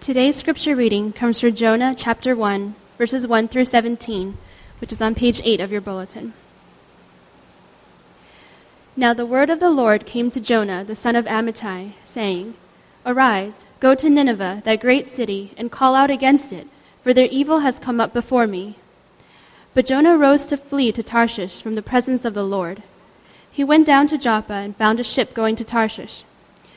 Today's scripture reading comes from Jonah chapter 1, verses 1 through 17, which is on page 8 of your bulletin. Now the word of the Lord came to Jonah, the son of Amittai, saying, Arise, go to Nineveh, that great city, and call out against it, for their evil has come up before me. But Jonah rose to flee to Tarshish from the presence of the Lord. He went down to Joppa and found a ship going to Tarshish.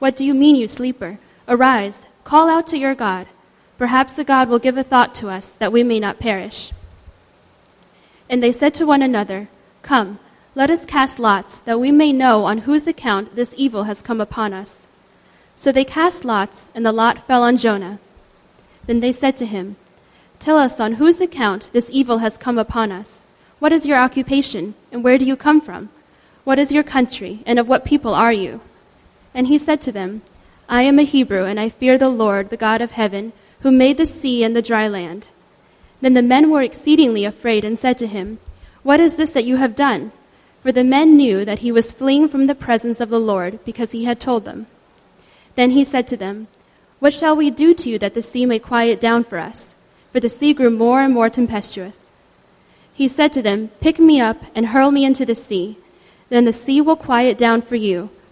what do you mean, you sleeper? Arise, call out to your God. Perhaps the God will give a thought to us that we may not perish. And they said to one another, Come, let us cast lots, that we may know on whose account this evil has come upon us. So they cast lots, and the lot fell on Jonah. Then they said to him, Tell us on whose account this evil has come upon us. What is your occupation, and where do you come from? What is your country, and of what people are you? And he said to them, I am a Hebrew, and I fear the Lord, the God of heaven, who made the sea and the dry land. Then the men were exceedingly afraid and said to him, What is this that you have done? For the men knew that he was fleeing from the presence of the Lord, because he had told them. Then he said to them, What shall we do to you that the sea may quiet down for us? For the sea grew more and more tempestuous. He said to them, Pick me up and hurl me into the sea. Then the sea will quiet down for you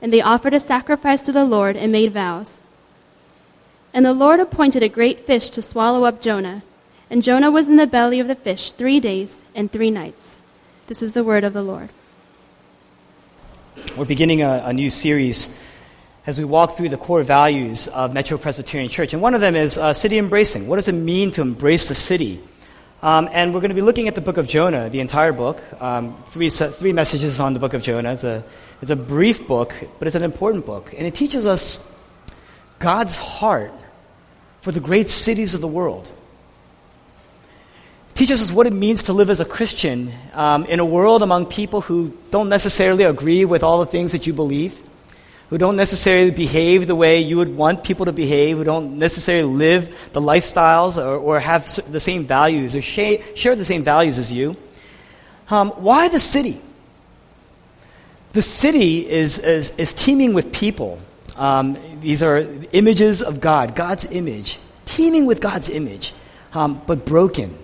and they offered a sacrifice to the Lord and made vows. And the Lord appointed a great fish to swallow up Jonah, and Jonah was in the belly of the fish three days and three nights. This is the word of the Lord. We're beginning a, a new series as we walk through the core values of Metro Presbyterian Church. And one of them is uh, city embracing. What does it mean to embrace the city? Um, and we're going to be looking at the book of Jonah, the entire book. Um, three, three messages on the book of Jonah. It's a, it's a brief book, but it's an important book. And it teaches us God's heart for the great cities of the world. It teaches us what it means to live as a Christian um, in a world among people who don't necessarily agree with all the things that you believe who don't necessarily behave the way you would want people to behave, who don't necessarily live the lifestyles or, or have the same values or share, the same values as you. Um, why the city? The city is, is, is teeming with people. Um, these are images of God, God's image, teeming with God's image, um, but broken.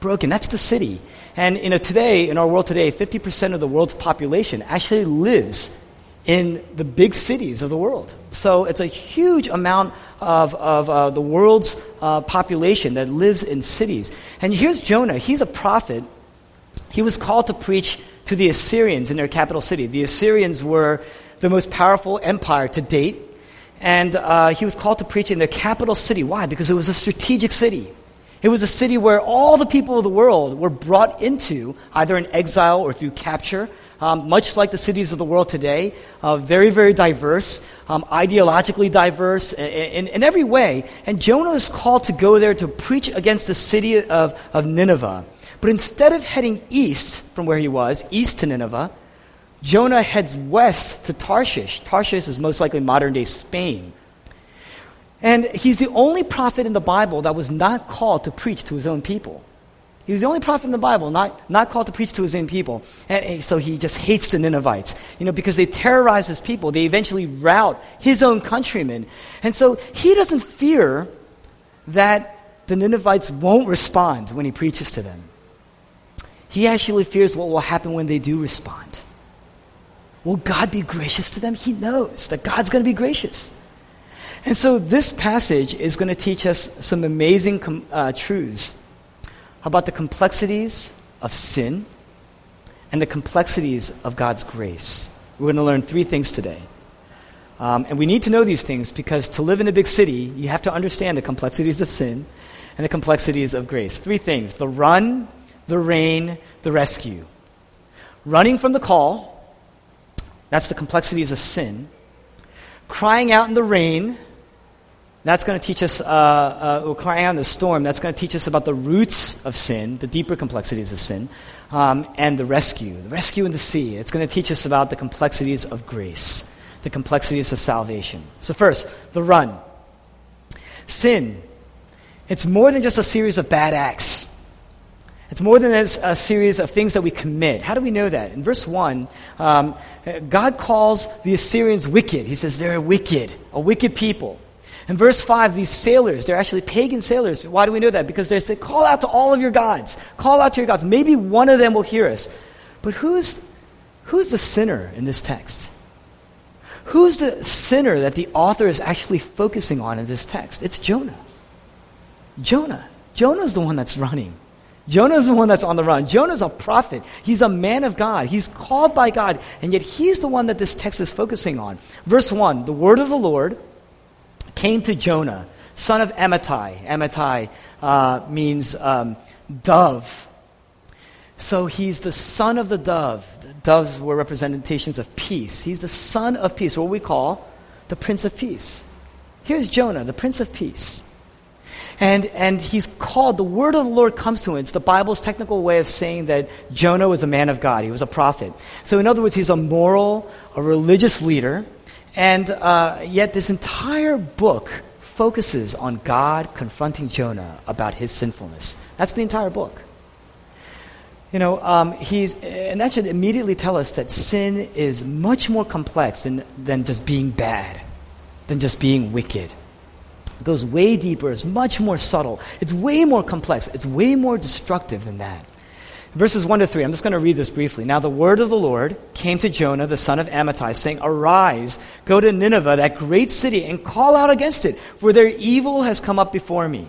Broken. That's the city. And you know, today, in our world today, 50% of the world's population actually lives in the big cities of the world. So it's a huge amount of, of uh, the world's uh, population that lives in cities. And here's Jonah. He's a prophet. He was called to preach to the Assyrians in their capital city. The Assyrians were the most powerful empire to date. And uh, he was called to preach in their capital city. Why? Because it was a strategic city. It was a city where all the people of the world were brought into, either in exile or through capture, um, much like the cities of the world today, uh, very, very diverse, um, ideologically diverse in, in, in, every way. And Jonah is called to go there to preach against the city of, of Nineveh. But instead of heading east from where he was, east to Nineveh, Jonah heads west to Tarshish. Tarshish is most likely modern day Spain. And he's the only prophet in the Bible that was not called to preach to his own people. He was the only prophet in the Bible not, not called to preach to his own people. And so he just hates the Ninevites, you know, because they terrorize his people. They eventually rout his own countrymen. And so he doesn't fear that the Ninevites won't respond when he preaches to them. He actually fears what will happen when they do respond. Will God be gracious to them? He knows that God's going to be gracious. And so this passage is going to teach us some amazing uh, truths about the complexities of sin and the complexities of God's grace. We're going to learn three things today. Um, and we need to know these things because to live in a big city, you have to understand the complexities of sin and the complexities of grace. Three things the run, the rain, the rescue. Running from the call, that's the complexities of sin. Crying out in the rain, that's going to teach us, uh, uh, out in the storm, that's going to teach us about the roots of sin, the deeper complexities of sin, um, and the rescue, the rescue in the sea. It's going to teach us about the complexities of grace, the complexities of salvation. So, first, the run. Sin. It's more than just a series of bad acts. It's more than a series of things that we commit. How do we know that? In verse 1, um, God calls the Assyrians wicked. He says they're wicked, a wicked people. In verse 5, these sailors, they're actually pagan sailors. Why do we know that? Because they say, call out to all of your gods. Call out to your gods. Maybe one of them will hear us. But who's, who's the sinner in this text? Who's the sinner that the author is actually focusing on in this text? It's Jonah. Jonah. Jonah's the one that's running. Jonah's the one that's on the run. Jonah's a prophet. He's a man of God. He's called by God, and yet he's the one that this text is focusing on. Verse 1 The word of the Lord came to Jonah, son of Amittai. Amittai uh, means um, dove. So he's the son of the dove. The doves were representations of peace. He's the son of peace, what we call the Prince of Peace. Here's Jonah, the Prince of Peace. And, and he's called, the word of the Lord comes to him. It's the Bible's technical way of saying that Jonah was a man of God. He was a prophet. So, in other words, he's a moral, a religious leader and uh, yet, this entire book focuses on God confronting Jonah about his sinfulness. That's the entire book. You know, um, he's, and that should immediately tell us that sin is much more complex than, than just being bad, than just being wicked. It goes way deeper, it's much more subtle, it's way more complex, it's way more destructive than that. Verses 1 to 3, I'm just going to read this briefly. Now, the word of the Lord came to Jonah, the son of Amittai, saying, Arise, go to Nineveh, that great city, and call out against it, for their evil has come up before me.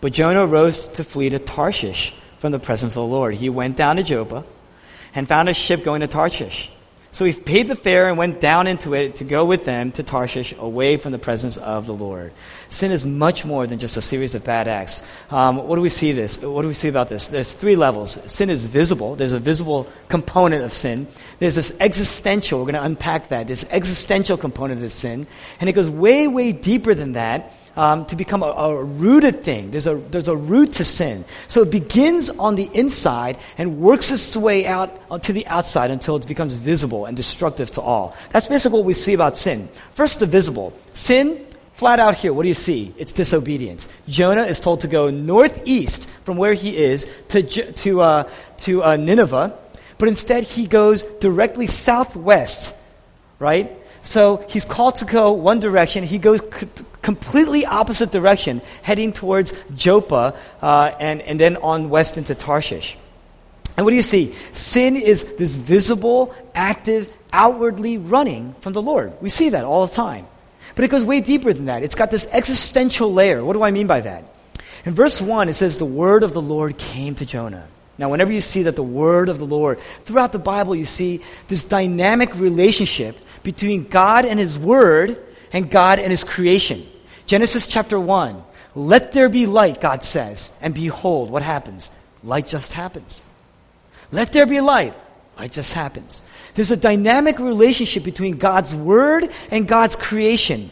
But Jonah rose to flee to Tarshish from the presence of the Lord. He went down to Joppa and found a ship going to Tarshish. So he paid the fare and went down into it to go with them to Tarshish away from the presence of the Lord. Sin is much more than just a series of bad acts. Um, what do we see this? What do we see about this? There's three levels. Sin is visible. There's a visible component of sin. There's this existential. We're going to unpack that. This existential component of sin, and it goes way, way deeper than that um, to become a, a, rooted thing. There's a, there's a root to sin. So it begins on the inside and works its way out to the outside until it becomes visible and destructive to all. That's basically what we see about sin. First, the visible. Sin, flat out here, what do you see? It's disobedience. Jonah is told to go northeast from where he is to, to, uh, to uh, Nineveh, but instead he goes directly southwest, right? So he's called to go one direction. He goes c- completely opposite direction, heading towards Joppa uh, and, and then on west into Tarshish. And what do you see? Sin is this visible, active, outwardly running from the Lord. We see that all the time. But it goes way deeper than that. It's got this existential layer. What do I mean by that? In verse 1, it says, The word of the Lord came to Jonah. Now, whenever you see that the word of the Lord, throughout the Bible, you see this dynamic relationship between God and His Word and God and His creation. Genesis chapter 1. Let there be light, God says. And behold, what happens? Light just happens. Let there be light. Light just happens. There's a dynamic relationship between God's Word and God's creation.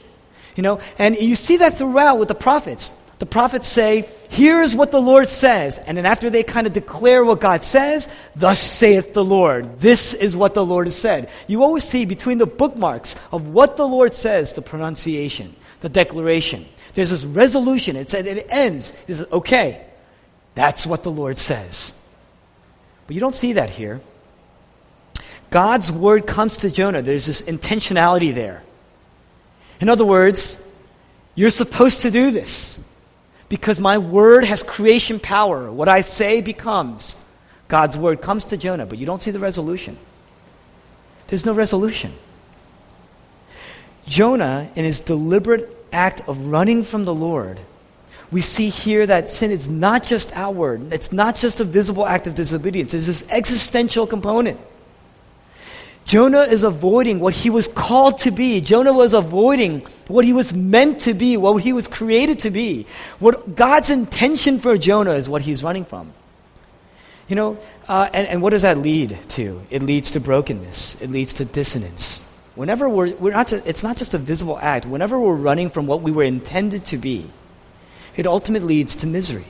You know, and you see that throughout with the prophets. The prophets say, Here's what the Lord says. And then after they kind of declare what God says, Thus saith the Lord. This is what the Lord has said. You always see between the bookmarks of what the Lord says, the pronunciation, the declaration. There's this resolution. It says it ends. It says, okay, that's what the Lord says. But you don't see that here. God's word comes to Jonah. There's this intentionality there. In other words, you're supposed to do this because my word has creation power. What I say becomes. God's word comes to Jonah, but you don't see the resolution. There's no resolution. Jonah, in his deliberate act of running from the Lord, we see here that sin is not just outward, it's not just a visible act of disobedience, there's this existential component. Jonah is avoiding what he was called to be. Jonah was avoiding what he was meant to be, what he was created to be. What God's intention for Jonah is what he's running from. You know, uh, and, and what does that lead to? It leads to brokenness. It leads to dissonance. Whenever we're, we're not just, it's not just a visible act. Whenever we're running from what we were intended to be, it ultimately leads to misery.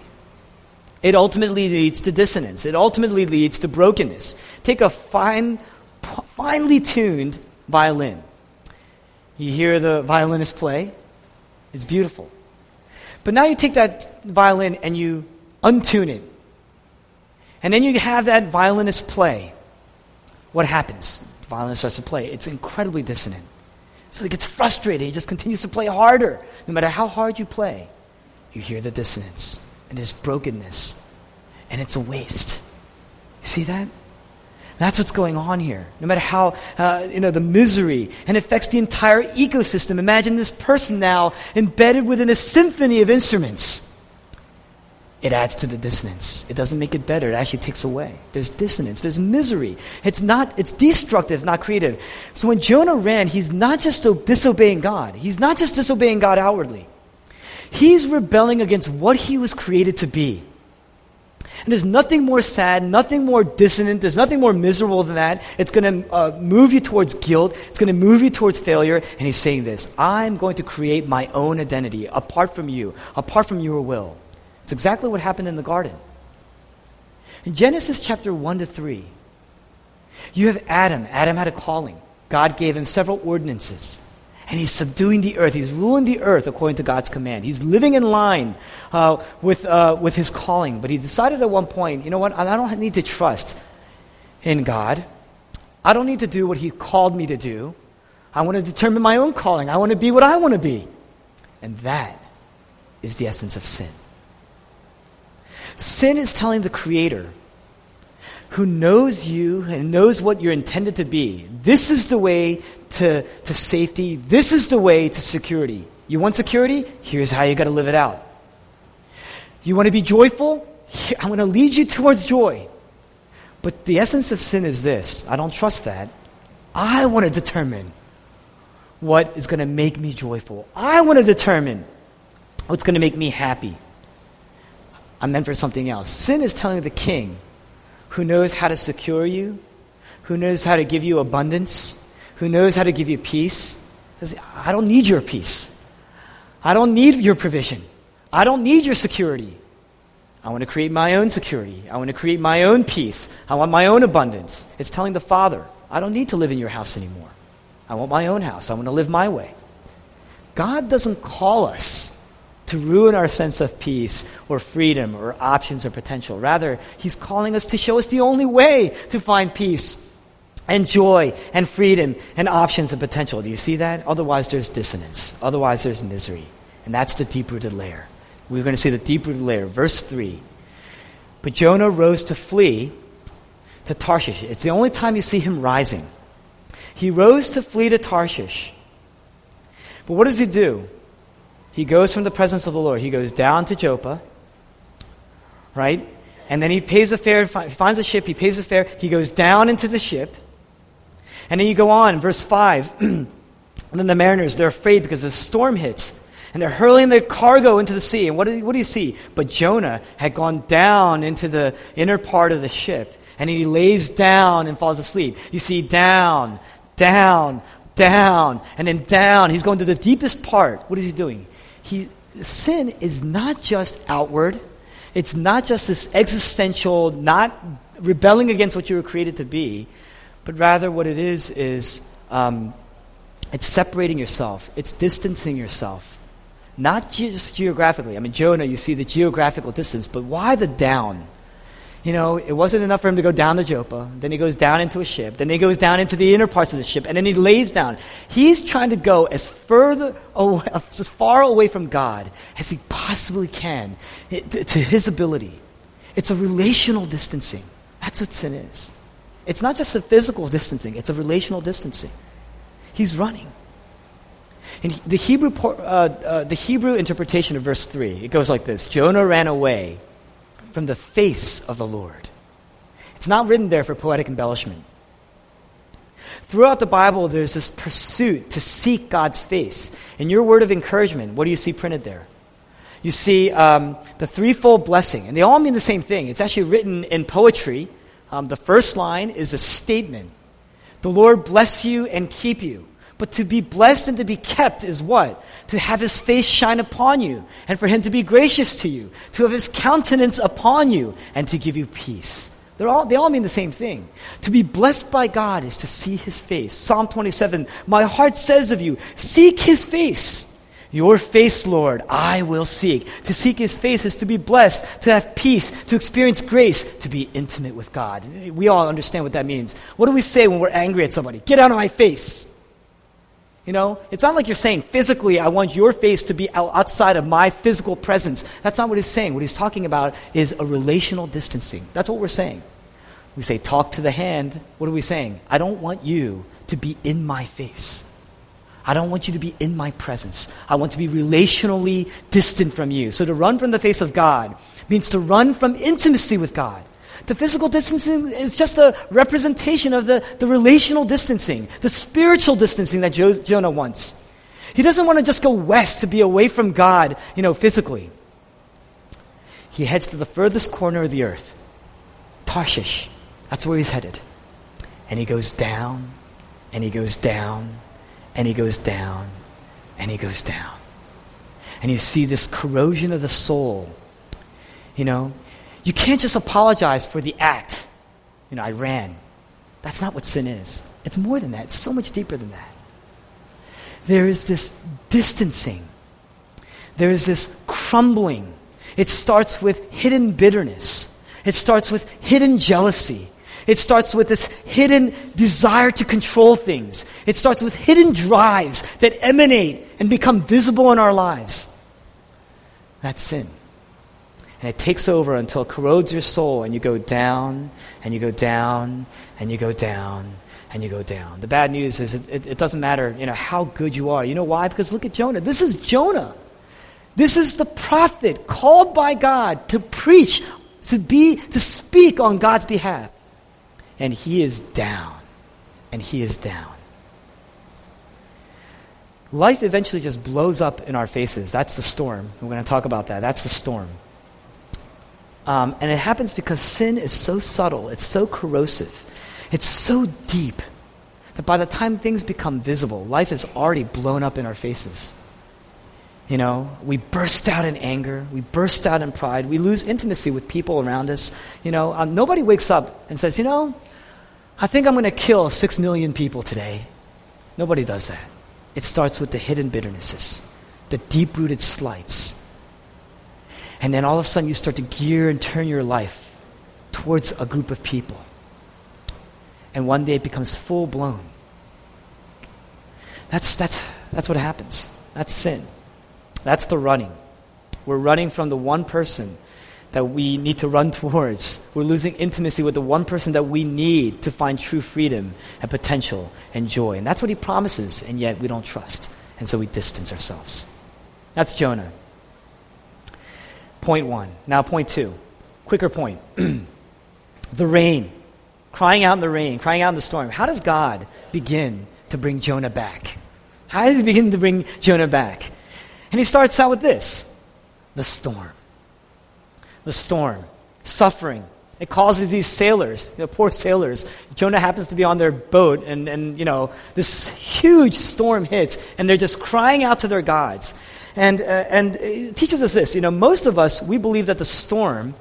It ultimately leads to dissonance. It ultimately leads to brokenness. Take a fine finely tuned violin. You hear the violinist play, it's beautiful. But now you take that violin and you untune it. And then you have that violinist play. What happens? The violinist starts to play. It's incredibly dissonant. So he gets frustrated. He just continues to play harder. No matter how hard you play, you hear the dissonance and there's brokenness. And it's a waste. You see that? That's what's going on here. No matter how, uh, you know, the misery, and it affects the entire ecosystem. Imagine this person now embedded within a symphony of instruments. It adds to the dissonance. It doesn't make it better. It actually takes away. There's dissonance. There's misery. It's not, it's destructive, not creative. So when Jonah ran, he's not just disobeying God. He's not just disobeying God outwardly. He's rebelling against what he was created to be. And there's nothing more sad, nothing more dissonant, there's nothing more miserable than that. It's going to uh, move you towards guilt, it's going to move you towards failure. And he's saying this I'm going to create my own identity apart from you, apart from your will. It's exactly what happened in the garden. In Genesis chapter 1 to 3, you have Adam. Adam had a calling. God gave him several ordinances and he's subduing the earth. He's ruling the earth according to God's command. He's living in line uh, with, uh, with his calling. But he decided at one point, you know what? I don't need to trust in God. I don't need to do what he called me to do. I want to determine my own calling. I want to be what I want to be. And that is the essence of sin. Sin is telling the Creator, who knows you and knows what you're intended to be. This is the way to, to safety. This is the way to security. You want security? Here's how you got to live it out. You want to be joyful? I'm going to lead you towards joy. But the essence of sin is this I don't trust that. I want to determine what is going to make me joyful. I want to determine what's going to make me happy. I'm meant for something else. Sin is telling the king, who knows how to secure you, who knows how to give you abundance, who knows how to give you peace, says, I don't need your peace. I don't need your provision. I don't need your security. I want to create my own security. I want to create my own peace. I want my own abundance. It's telling the Father, I don't need to live in your house anymore. I want my own house. I want to live my way. God doesn't call us to ruin our sense of peace or freedom or options or potential. Rather, He's calling us to show us the only way to find peace and joy and freedom and options and potential. Do you see that? Otherwise, there's dissonance. Otherwise, there's misery. And that's the deep rooted layer. We're going to see the deep rooted layer. Verse 3. But Jonah rose to flee to Tarshish. It's the only time you see him rising. He rose to flee to Tarshish. But what does he do? He goes from the presence of the Lord. He goes down to Joppa, right? And then he pays a fare, finds a ship, he pays a fare, he goes down into the ship. And then you go on, verse 5. and then the mariners, they're afraid because the storm hits. And they're hurling their cargo into the sea. And what do, you, what do you see? But Jonah had gone down into the inner part of the ship. And he lays down and falls asleep. You see, down, down, down, and then down. He's going to the deepest part. What is he doing? He, sin is not just outward, it's not just this existential, not rebelling against what you were created to be, but rather what it is is um, it's separating yourself, it's distancing yourself. Not just geographically. I mean, Jonah, you see the geographical distance, but why the down? You know, it wasn't enough for him to go down to Joppa. Then he goes down into a ship. Then he goes down into the inner parts of the ship. And then he lays down. He's trying to go as further away, as far away from God as he possibly can to his ability. It's a relational distancing. That's what sin is. It's not just a physical distancing, it's a relational distancing. He's running. And the Hebrew, uh, uh, the Hebrew interpretation of verse 3, it goes like this Jonah ran away from the face of the Lord. It's not written there for poetic embellishment. Throughout the Bible, there's this pursuit to seek God's face. In your word of encouragement, what do you see printed there? You see um, the threefold blessing, and they all mean the same thing. It's actually written in poetry. Um, the first line is a statement The Lord bless you and keep you. But to be blessed and to be kept is what? To have his face shine upon you, and for him to be gracious to you, to have his countenance upon you, and to give you peace. They're all, they all mean the same thing. To be blessed by God is to see his face. Psalm 27 My heart says of you, seek his face. Your face, Lord, I will seek. To seek his face is to be blessed, to have peace, to experience grace, to be intimate with God. We all understand what that means. What do we say when we're angry at somebody? Get out of my face. You know, it's not like you're saying physically, I want your face to be outside of my physical presence. That's not what he's saying. What he's talking about is a relational distancing. That's what we're saying. We say, talk to the hand. What are we saying? I don't want you to be in my face. I don't want you to be in my presence. I want to be relationally distant from you. So to run from the face of God means to run from intimacy with God. The physical distancing is just a representation of the, the relational distancing, the spiritual distancing that jo- Jonah wants. He doesn't want to just go west to be away from God, you know, physically. He heads to the furthest corner of the earth, Tarshish. That's where he's headed. And he goes down, and he goes down, and he goes down, and he goes down. And you see this corrosion of the soul. You know, you can't just apologize for the act. You know, I ran. That's not what sin is. It's more than that, it's so much deeper than that. There is this distancing, there is this crumbling. It starts with hidden bitterness, it starts with hidden jealousy. It starts with this hidden desire to control things. It starts with hidden drives that emanate and become visible in our lives. That's sin. And it takes over until it corrodes your soul, and you go down, and you go down, and you go down, and you go down. The bad news is it, it, it, doesn't matter you know, how good you are. You know why? Because look at Jonah. This is Jonah. This is the prophet called by God to preach, to be, to speak on God's behalf. And he is down. And he is down. Life eventually just blows up in our faces. That's the storm. We're going to talk about that. That's the storm. Um, and it happens because sin is so subtle, it's so corrosive, it's so deep that by the time things become visible, life is already blown up in our faces. You know, we burst out in anger, we burst out in pride, we lose intimacy with people around us. You know, um, nobody wakes up and says, you know, I think I'm going to kill six million people today. Nobody does that. It starts with the hidden bitternesses, the deep rooted slights, and then all of a sudden you start to gear and turn your life towards a group of people. And one day it becomes full blown. That's, that's, that's what happens. That's sin. That's the running. We're running from the one person that we need to run towards. We're losing intimacy with the one person that we need to find true freedom and potential and joy. And that's what he promises, and yet we don't trust. And so we distance ourselves. That's Jonah. Point one. Now, point two. Quicker point. the rain. Crying out in the rain, crying out in the storm. How does God begin to bring Jonah back? How does he begin to bring Jonah back? And he starts out with this the storm. The storm. Suffering. It causes these sailors, the poor sailors. Jonah happens to be on their boat, and, and you know, this huge storm hits, and they're just crying out to their gods. And, uh, and it teaches us this. You know, most of us, we believe that the storm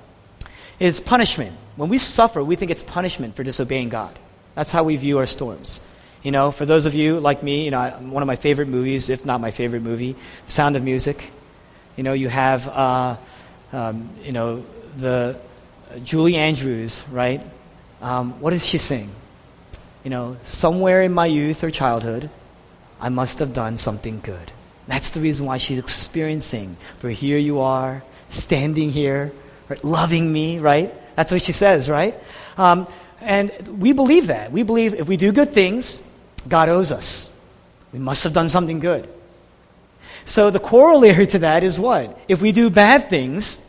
is punishment. When we suffer, we think it's punishment for disobeying God. That's how we view our storms. You know, for those of you like me, you know, one of my favorite movies, if not my favorite movie, Sound of Music. You know, you have, uh, um, you know, the uh, Julie Andrews, right? Um, what does she sing? You know, somewhere in my youth or childhood, I must have done something good. That's the reason why she's experiencing. For here you are, standing here, right, loving me, right? That's what she says, right? Um, and we believe that. We believe if we do good things, God owes us. We must have done something good. So the corollary to that is what? If we do bad things,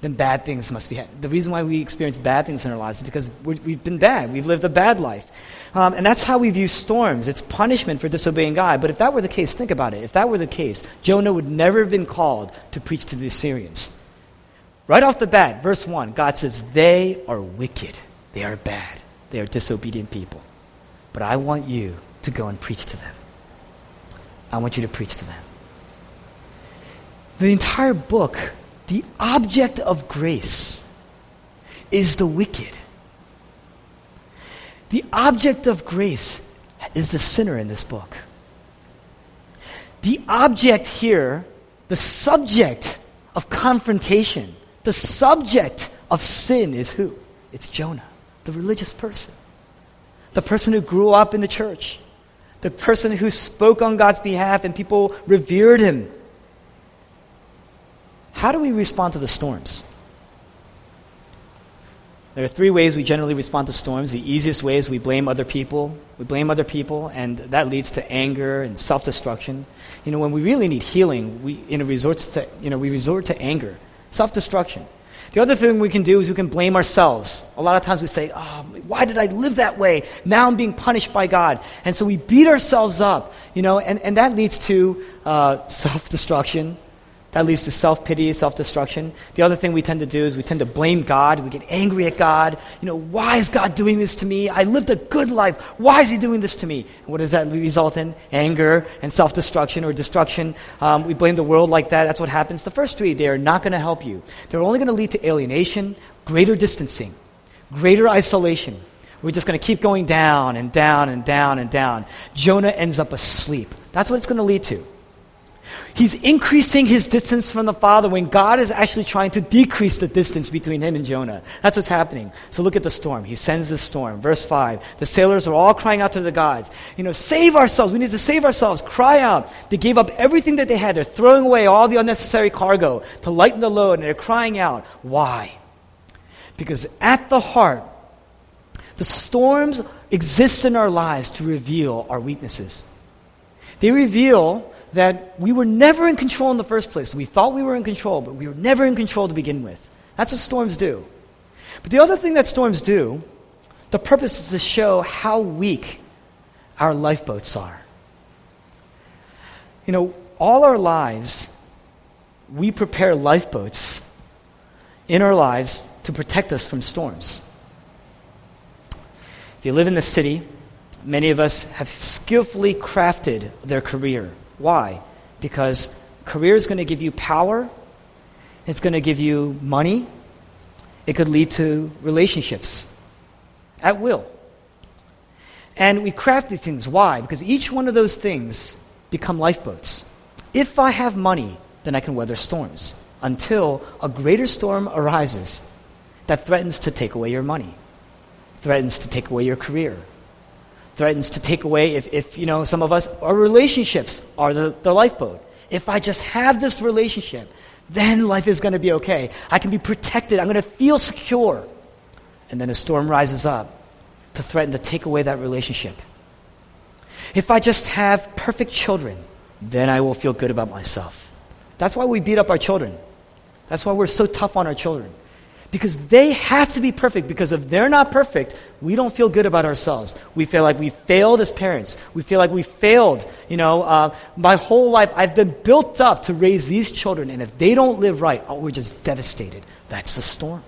then bad things must be. Ha- the reason why we experience bad things in our lives is because we have been bad. We've lived a bad life. Um, and that's how we view storms. It's punishment for disobeying God. But if that were the case, think about it. If that were the case, Jonah would never have been called to preach to the Assyrians. Right off the bat, verse 1, God says, They are wicked. They are bad. They are disobedient people. But I want you to go and preach to them. I want you to preach to them. The entire book, the object of grace, is the wicked. The object of grace is the sinner in this book. The object here, the subject of confrontation, the subject of sin is who? It's Jonah, the religious person, the person who grew up in the church, the person who spoke on God's behalf and people revered him. How do we respond to the storms? There are three ways we generally respond to storms. The easiest way is we blame other people. We blame other people, and that leads to anger and self destruction. You know, when we really need healing, we you know, resort to, you know, we resort to anger, self destruction. The other thing we can do is we can blame ourselves. A lot of times we say, oh, why did I live that way? Now I'm being punished by God. And so we beat ourselves up, you know, and, and that leads to uh, self destruction. That leads to self pity, self destruction. The other thing we tend to do is we tend to blame God. We get angry at God. You know, why is God doing this to me? I lived a good life. Why is He doing this to me? And what does that result in? Anger and self destruction or destruction. Um, we blame the world like that. That's what happens. The first three, they are not going to help you. They're only going to lead to alienation, greater distancing, greater isolation. We're just going to keep going down and down and down and down. Jonah ends up asleep. That's what it's going to lead to. He's increasing his distance from the Father when God is actually trying to decrease the distance between him and Jonah. That's what's happening. So look at the storm. He sends the storm. Verse 5. The sailors are all crying out to the gods. You know, save ourselves. We need to save ourselves. Cry out. They gave up everything that they had. They're throwing away all the unnecessary cargo to lighten the load, and they're crying out. Why? Because at the heart, the storms exist in our lives to reveal our weaknesses. They reveal that we were never in control in the first place. We thought we were in control, but we were never in control to begin with. That's what storms do. But the other thing that storms do, the purpose is to show how weak our lifeboats are. You know, all our lives, we prepare lifeboats in our lives to protect us from storms. If you live in the city, many of us have skillfully crafted their career why? Because career is going to give you power, it's going to give you money, it could lead to relationships at will. And we craft these things. Why? Because each one of those things become lifeboats. If I have money, then I can weather storms until a greater storm arises that threatens to take away your money, threatens to take away your career, threatens to take away if, if you know some of us our relationships are the, the lifeboat. If i just have this relationship then life is going to be okay. I can be protected. I'm going to feel secure. And then a storm rises up to threaten to take away that relationship. If i just have perfect children then i will feel good about myself. That's why we beat up our children. That's why we're so tough on our children because they have to be perfect. Because if they're not perfect, we don't feel good about ourselves. We feel like we failed as parents. We feel like we failed. You know, uh, my whole life, I've been built up to raise these children, and if they don't live right, oh, we're just devastated. That's the storm.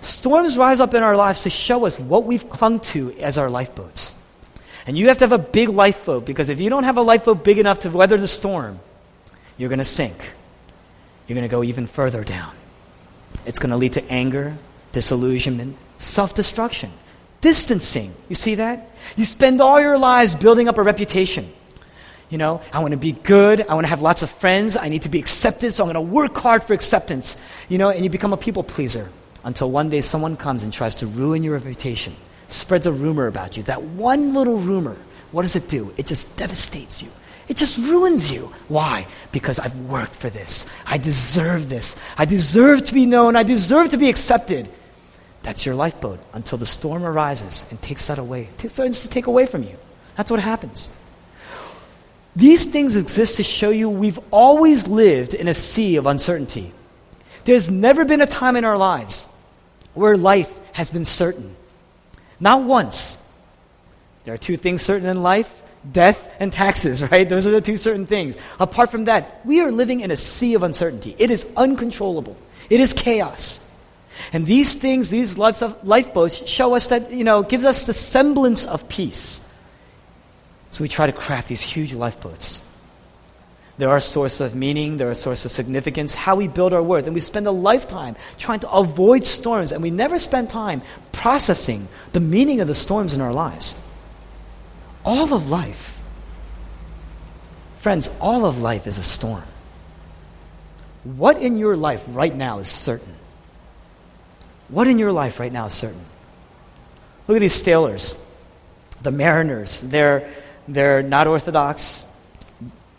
Storms rise up in our lives to show us what we've clung to as our lifeboats. And you have to have a big lifeboat because if you don't have a lifeboat big enough to weather the storm, you're going to sink. You're going to go even further down. It's going to lead to anger, disillusionment, self destruction, distancing. You see that? You spend all your lives building up a reputation. You know, I want to be good. I want to have lots of friends. I need to be accepted, so I'm going to work hard for acceptance. You know, and you become a people pleaser until one day someone comes and tries to ruin your reputation, spreads a rumor about you. That one little rumor, what does it do? It just devastates you. It just ruins you. Why? Because I've worked for this. I deserve this. I deserve to be known. I deserve to be accepted. That's your lifeboat until the storm arises and takes that away. It threatens to take away from you. That's what happens. These things exist to show you we've always lived in a sea of uncertainty. There's never been a time in our lives where life has been certain. Not once. There are two things certain in life death and taxes, right? Those are the two certain things. Apart from that, we are living in a sea of uncertainty. It is uncontrollable, it is chaos. And these things, these lifeboats, show us that, you know, gives us the semblance of peace. So we try to craft these huge lifeboats. They're our source of meaning, they're our source of significance, how we build our worth. And we spend a lifetime trying to avoid storms, and we never spend time processing the meaning of the storms in our lives. All of life, friends, all of life is a storm. What in your life right now is certain? What in your life right now is certain? Look at these sailors, the mariners. They're, they're not orthodox,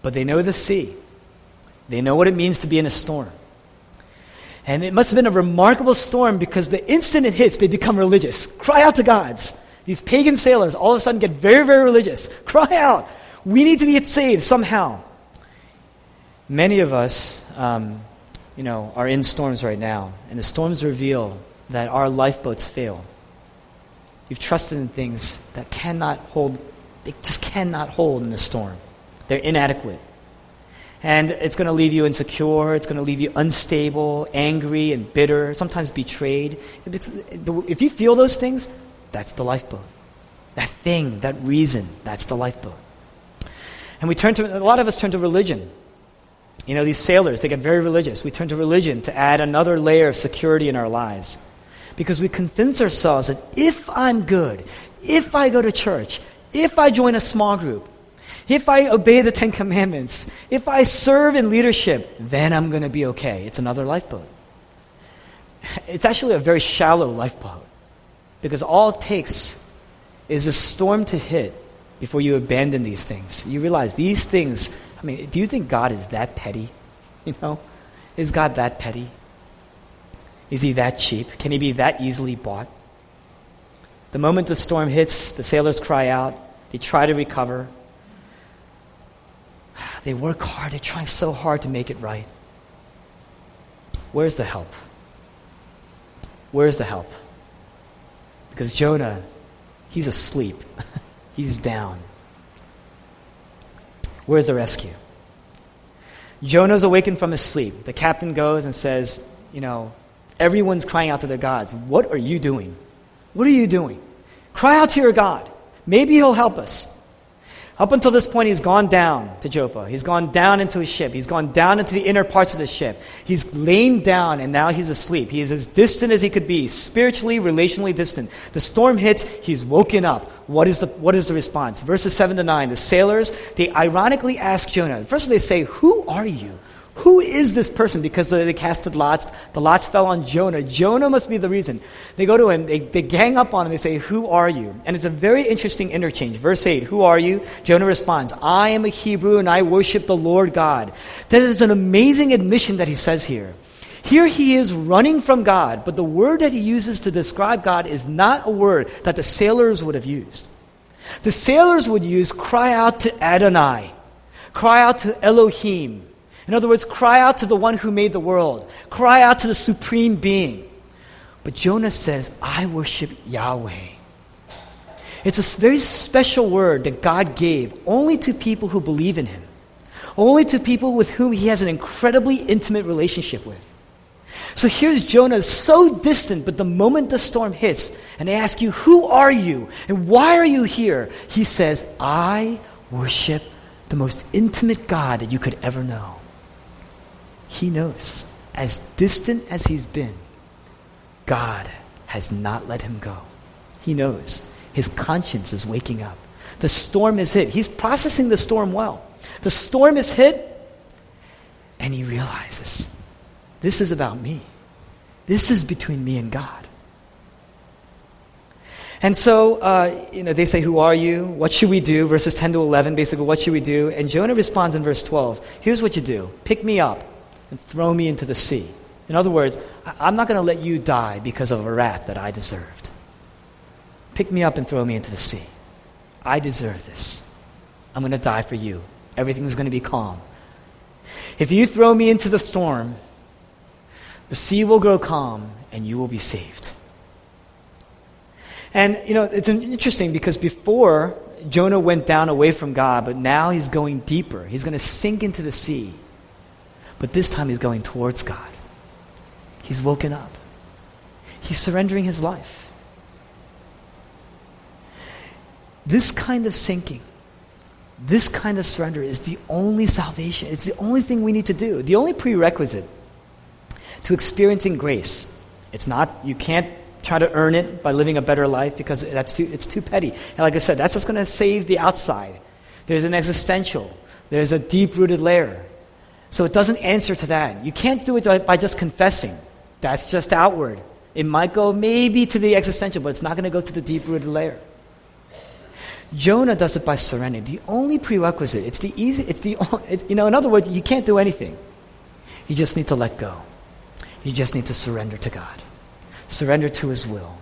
but they know the sea. They know what it means to be in a storm. And it must have been a remarkable storm because the instant it hits, they become religious. Cry out to gods. These pagan sailors all of a sudden get very, very religious. Cry out. We need to be saved somehow. Many of us, um, you know, are in storms right now, and the storms reveal that our lifeboats fail. You've trusted in things that cannot hold, they just cannot hold in the storm. They're inadequate. And it's going to leave you insecure, it's going to leave you unstable, angry, and bitter, sometimes betrayed. If you feel those things, that's the lifeboat. That thing, that reason, that's the lifeboat. And we turn to, a lot of us turn to religion. You know, these sailors, they get very religious. We turn to religion to add another layer of security in our lives because we convince ourselves that if I'm good, if I go to church, if I join a small group, if I obey the Ten Commandments, if I serve in leadership, then I'm going to be okay. It's another lifeboat. It's actually a very shallow lifeboat because all it takes is a storm to hit before you abandon these things. You realize these things, I mean, do you think God is that petty? You know? Is God that petty? Is he that cheap? Can he be that easily bought? The moment the storm hits, the sailors cry out. They try to recover. They work hard. They're trying so hard to make it right. Where's the help? Where's the help? Because Jonah, he's asleep, he's down. Where's the rescue? Jonah's awakened from his sleep. The captain goes and says, You know, Everyone's crying out to their gods. What are you doing? What are you doing? Cry out to your God. Maybe he'll help us. Up until this point, he's gone down to Joppa. He's gone down into his ship. He's gone down into the inner parts of the ship. He's lain down and now he's asleep. He is as distant as he could be, spiritually, relationally distant. The storm hits, he's woken up. What is the, what is the response? Verses 7 to 9. The sailors, they ironically ask Jonah. First they say, Who are you? Who is this person? Because they casted lots. The lots fell on Jonah. Jonah must be the reason. They go to him, they, they gang up on him, they say, Who are you? And it's a very interesting interchange. Verse 8, Who are you? Jonah responds, I am a Hebrew and I worship the Lord God. That is an amazing admission that he says here. Here he is running from God, but the word that he uses to describe God is not a word that the sailors would have used. The sailors would use cry out to Adonai, cry out to Elohim, in other words, cry out to the one who made the world, cry out to the supreme being. But Jonah says, I worship Yahweh. It's a very special word that God gave only to people who believe in Him, only to people with whom He has an incredibly intimate relationship with. So here's Jonah, so distant, but the moment the storm hits and they ask you, Who are you? And why are you here? He says, I worship the most intimate God that you could ever know. He knows, as distant as he's been, God has not let him go. He knows. His conscience is waking up. The storm is hit. He's processing the storm well. The storm is hit, and he realizes this is about me. This is between me and God. And so, uh, you know, they say, Who are you? What should we do? Verses 10 to 11, basically, what should we do? And Jonah responds in verse 12 Here's what you do pick me up and throw me into the sea. In other words, I'm not going to let you die because of a wrath that I deserved. Pick me up and throw me into the sea. I deserve this. I'm going to die for you. everything's going to be calm. If you throw me into the storm, the sea will grow calm and you will be saved. And, you know, it's interesting because before Jonah went down away from God, but now he's going deeper. He's going to sink into the sea. But this time he's going towards God. He's woken up. He's surrendering his life. This kind of sinking, this kind of surrender is the only salvation. It's the only thing we need to do. The only prerequisite to experiencing grace. It's not, you can't try to earn it by living a better life because that's too, it's too petty. And like I said, that's just going to save the outside. There's an existential, there's a deep rooted layer. So it doesn't answer to that. You can't do it by just confessing. That's just outward. It might go maybe to the existential, but it's not going to go to the deep rooted layer. Jonah does it by surrendering. The only prerequisite, it's the easy, it's the, it, you know, in other words, you can't do anything. You just need to let go. You just need to surrender to God, surrender to His will.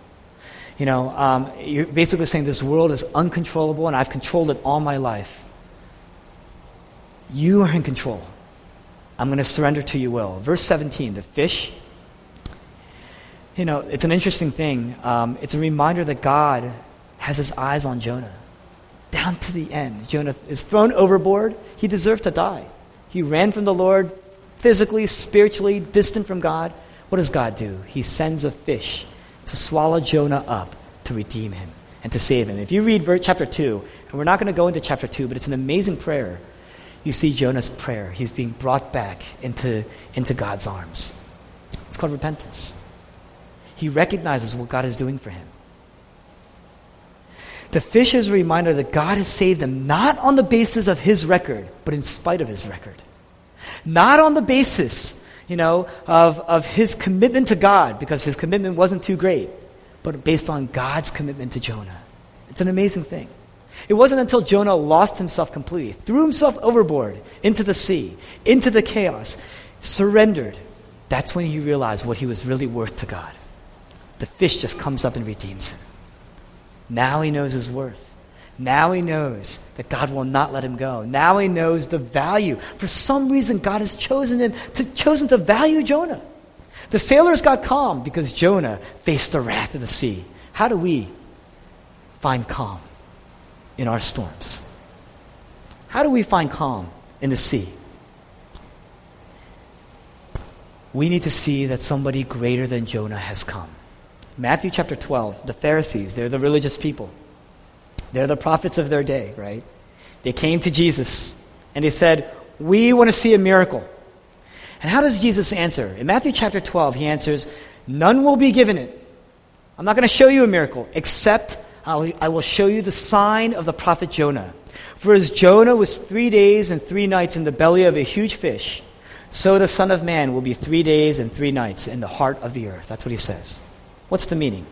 You know, um, you're basically saying this world is uncontrollable and I've controlled it all my life. You are in control. I'm going to surrender to your will. Verse 17, the fish. You know, it's an interesting thing. Um, it's a reminder that God has his eyes on Jonah. Down to the end. Jonah is thrown overboard. He deserved to die. He ran from the Lord, physically, spiritually, distant from God. What does God do? He sends a fish to swallow Jonah up to redeem him and to save him. If you read verse, chapter 2, and we're not going to go into chapter 2, but it's an amazing prayer. You see Jonah's prayer. He's being brought back into, into God's arms. It's called repentance. He recognizes what God is doing for him. The fish is a reminder that God has saved him not on the basis of his record, but in spite of his record. Not on the basis, you know, of, of his commitment to God, because his commitment wasn't too great, but based on God's commitment to Jonah. It's an amazing thing. It wasn't until Jonah lost himself completely, threw himself overboard into the sea, into the chaos, surrendered. That's when he realized what he was really worth to God. The fish just comes up and redeems him. Now he knows his worth. Now he knows that God will not let him go. Now he knows the value. For some reason, God has chosen him to chosen to value Jonah. The sailors got calm because Jonah faced the wrath of the sea. How do we find calm in our storms? How do we find calm in the sea? We need to see that somebody greater than Jonah has come. Matthew chapter 12, the Pharisees, they're the religious people. They're the prophets of their day, right? They came to Jesus and they said, We want to see a miracle. And how does Jesus answer? In Matthew chapter 12, he answers, None will be given it. I'm not going to show you a miracle, except I will show you the sign of the prophet Jonah. For as Jonah was three days and three nights in the belly of a huge fish, so the Son of Man will be three days and three nights in the heart of the earth. That's what he says. What's the meaning?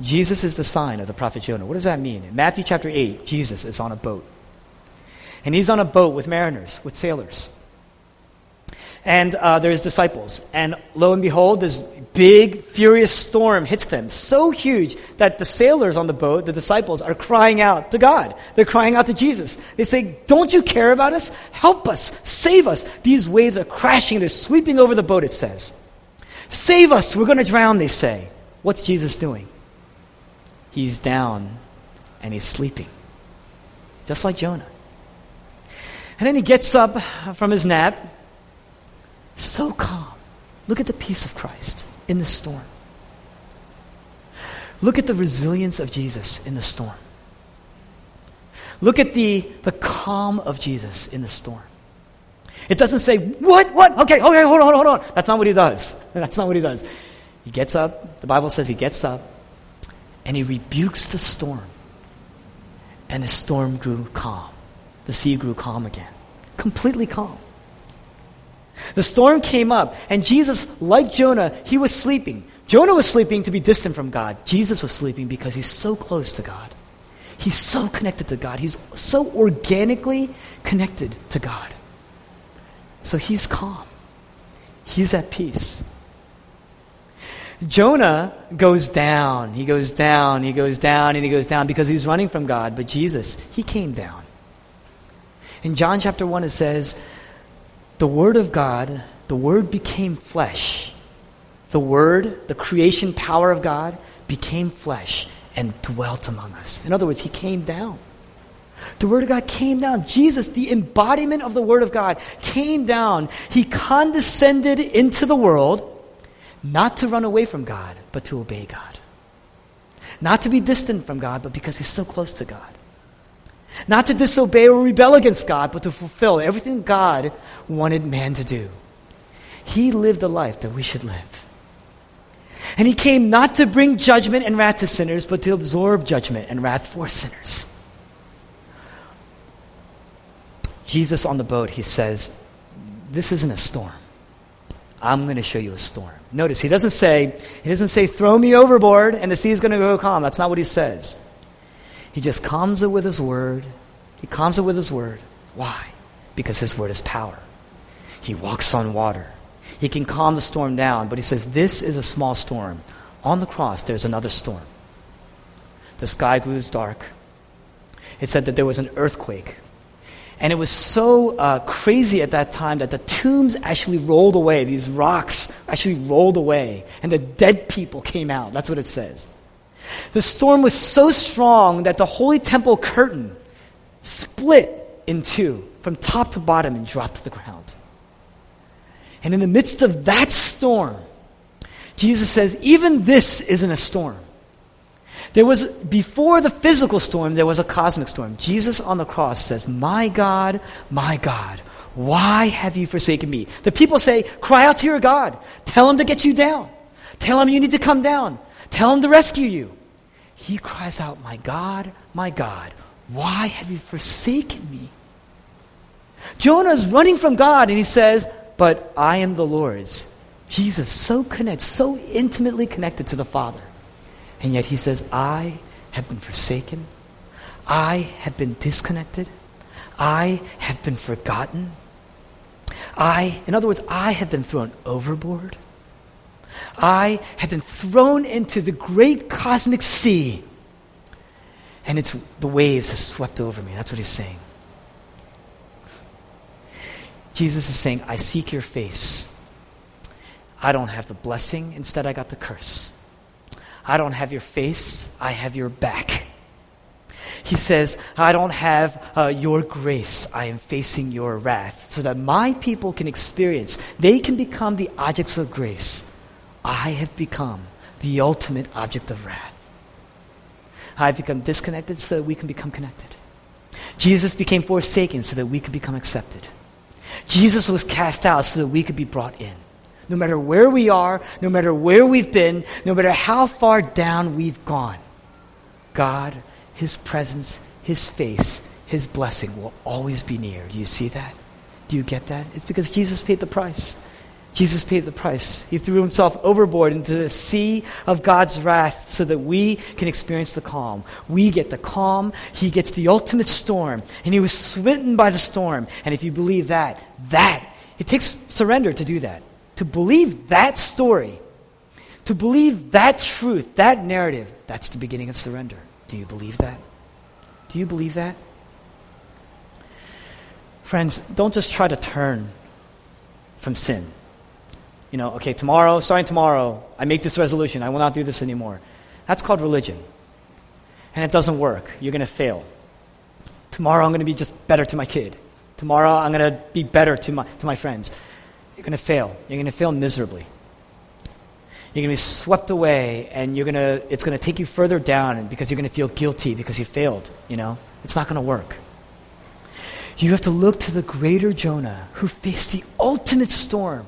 Jesus is the sign of the prophet Jonah. What does that mean? In Matthew chapter 8, Jesus is on a boat. And he's on a boat with mariners, with sailors. And uh, there's disciples. And lo and behold, this big, furious storm hits them. So huge that the sailors on the boat, the disciples, are crying out to God. They're crying out to Jesus. They say, Don't you care about us? Help us. Save us. These waves are crashing. They're sweeping over the boat, it says. Save us, we're going to drown, they say. What's Jesus doing? He's down and he's sleeping, just like Jonah. And then he gets up from his nap, so calm. Look at the peace of Christ in the storm. Look at the resilience of Jesus in the storm. Look at the, the calm of Jesus in the storm. It doesn't say, what, what? Okay, okay, hold on, hold on, hold on. That's not what he does. That's not what he does. He gets up, the Bible says he gets up, and he rebukes the storm. And the storm grew calm. The sea grew calm again. Completely calm. The storm came up, and Jesus, like Jonah, he was sleeping. Jonah was sleeping to be distant from God. Jesus was sleeping because he's so close to God. He's so connected to God. He's so organically connected to God. So he's calm, he's at peace. Jonah goes down, he goes down, he goes down, and he goes down because he's running from God. But Jesus, he came down. In John chapter 1, it says, The Word of God, the Word became flesh. The Word, the creation power of God, became flesh and dwelt among us. In other words, He came down. The Word of God came down. Jesus, the embodiment of the Word of God, came down. He condescended into the world, not to run away from God, but to obey God. Not to be distant from God, but because He's so close to God. Not to disobey or rebel against God, but to fulfill everything God wanted man to do. He lived a life that we should live. And he came not to bring judgment and wrath to sinners, but to absorb judgment and wrath for sinners. Jesus on the boat, he says, This isn't a storm. I'm going to show you a storm. Notice, he doesn't say, he doesn't say, throw me overboard and the sea is going to go calm. That's not what he says. He just calms it with his word. He calms it with his word. Why? Because his word is power. He walks on water. He can calm the storm down, but he says, This is a small storm. On the cross, there's another storm. The sky grew dark. It said that there was an earthquake. And it was so uh, crazy at that time that the tombs actually rolled away. These rocks actually rolled away. And the dead people came out. That's what it says. The storm was so strong that the holy temple curtain split in two from top to bottom and dropped to the ground. And in the midst of that storm, Jesus says, even this isn't a storm. There was, before the physical storm, there was a cosmic storm. Jesus on the cross says, My God, my God, why have you forsaken me? The people say, Cry out to your God. Tell him to get you down. Tell him you need to come down. Tell him to rescue you. He cries out, My God, my God, why have you forsaken me? Jonah is running from God and he says, But I am the Lord's. Jesus, so connected, so intimately connected to the Father. And yet he says, I have been forsaken. I have been disconnected. I have been forgotten. I, in other words, I have been thrown overboard. I have been thrown into the great cosmic sea. And it's the waves have swept over me. That's what he's saying. Jesus is saying, I seek your face. I don't have the blessing, instead, I got the curse. I don't have your face, I have your back. He says, I don't have uh, your grace, I am facing your wrath, so that my people can experience, they can become the objects of grace. I have become the ultimate object of wrath. I've become disconnected so that we can become connected. Jesus became forsaken so that we could become accepted. Jesus was cast out so that we could be brought in. No matter where we are, no matter where we've been, no matter how far down we've gone, God, His presence, His face, His blessing will always be near. Do you see that? Do you get that? It's because Jesus paid the price. Jesus paid the price. He threw himself overboard into the sea of God's wrath so that we can experience the calm. We get the calm. He gets the ultimate storm. And he was smitten by the storm. And if you believe that, that, it takes surrender to do that. To believe that story, to believe that truth, that narrative, that's the beginning of surrender. Do you believe that? Do you believe that? Friends, don't just try to turn from sin you know, okay, tomorrow, starting tomorrow, I make this resolution. I will not do this anymore. That's called religion. And it doesn't work. You're going to fail. Tomorrow, I'm going to be just better to my kid. Tomorrow, I'm going to be better to my, to my friends. You're going to fail. You're going to fail miserably. You're going to be swept away, and you're going to, it's going to take you further down because you're going to feel guilty because you failed. You know, it's not going to work. You have to look to the greater Jonah who faced the ultimate storm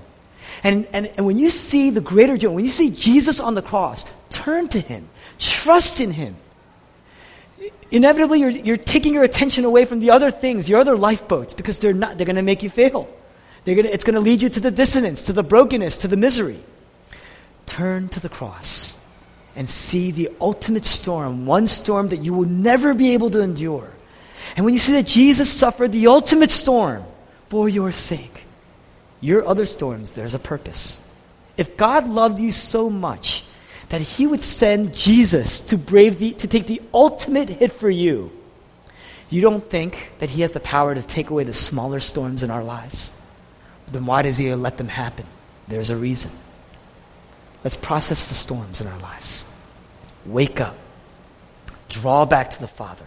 and, and, and when you see the greater joy, when you see Jesus on the cross, turn to him, trust in him. Inevitably, you're, you're taking your attention away from the other things, your other lifeboats, because they're, not, they're going to make you fail. They're gonna, it's going to lead you to the dissonance, to the brokenness, to the misery. Turn to the cross and see the ultimate storm, one storm that you will never be able to endure. And when you see that Jesus suffered the ultimate storm for your sake, your other storms, there's a purpose. If God loved you so much that he would send Jesus to brave the, to take the ultimate hit for you, You don't think that He has the power to take away the smaller storms in our lives? Then why does He let them happen? There's a reason. Let's process the storms in our lives. Wake up. Draw back to the Father.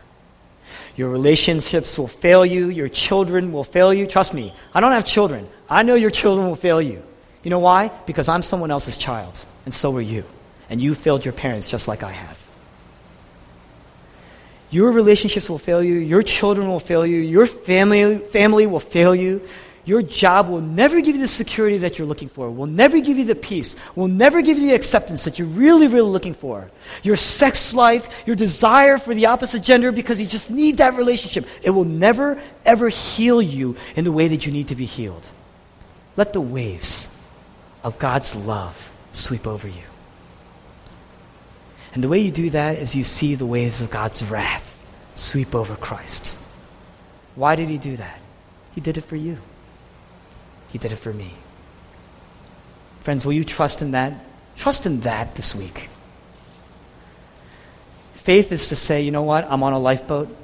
Your relationships will fail you. Your children will fail you. Trust me, I don't have children. I know your children will fail you. You know why? Because I'm someone else's child, and so are you. And you failed your parents just like I have. Your relationships will fail you. Your children will fail you. Your family, family will fail you. Your job will never give you the security that you're looking for, will never give you the peace, will never give you the acceptance that you're really, really looking for. Your sex life, your desire for the opposite gender because you just need that relationship, it will never, ever heal you in the way that you need to be healed. Let the waves of God's love sweep over you. And the way you do that is you see the waves of God's wrath sweep over Christ. Why did he do that? He did it for you. He did it for me. Friends, will you trust in that? Trust in that this week. Faith is to say, you know what? I'm on a lifeboat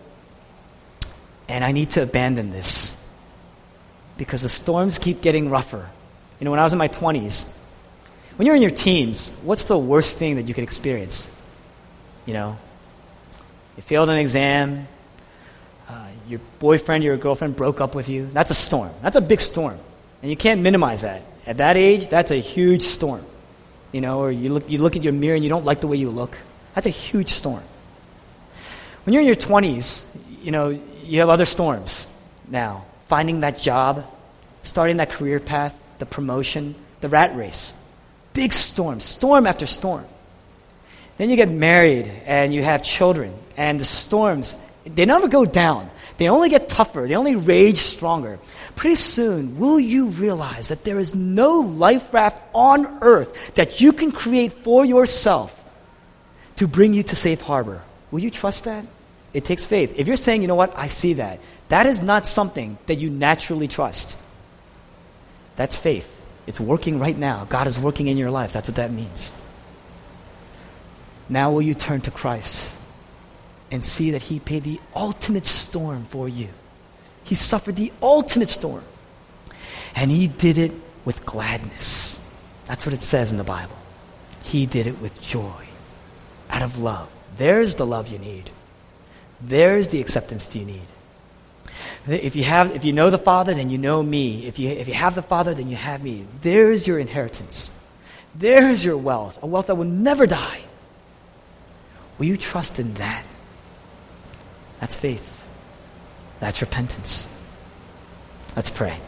and I need to abandon this because the storms keep getting rougher. You know, when I was in my 20s, when you're in your teens, what's the worst thing that you could experience? You know, you failed an exam, uh, your boyfriend, your girlfriend broke up with you. That's a storm. That's a big storm. And you can't minimize that. At that age, that's a huge storm. You know, or you look, you look at your mirror and you don't like the way you look. That's a huge storm. When you're in your 20s, you know, you have other storms now. Finding that job, starting that career path, the promotion, the rat race. Big storm, storm after storm. Then you get married and you have children, and the storms, they never go down. They only get tougher, they only rage stronger. Pretty soon, will you realize that there is no life raft on earth that you can create for yourself to bring you to safe harbor? Will you trust that? It takes faith. If you're saying, you know what, I see that, that is not something that you naturally trust. That's faith. It's working right now. God is working in your life. That's what that means. Now, will you turn to Christ? and see that He paid the ultimate storm for you. He suffered the ultimate storm. And He did it with gladness. That's what it says in the Bible. He did it with joy, out of love. There's the love you need. There's the acceptance you need. If you, have, if you know the Father, then you know me. If you, if you have the Father, then you have me. There's your inheritance. There's your wealth, a wealth that will never die. Will you trust in that? That's faith. That's repentance. Let's pray.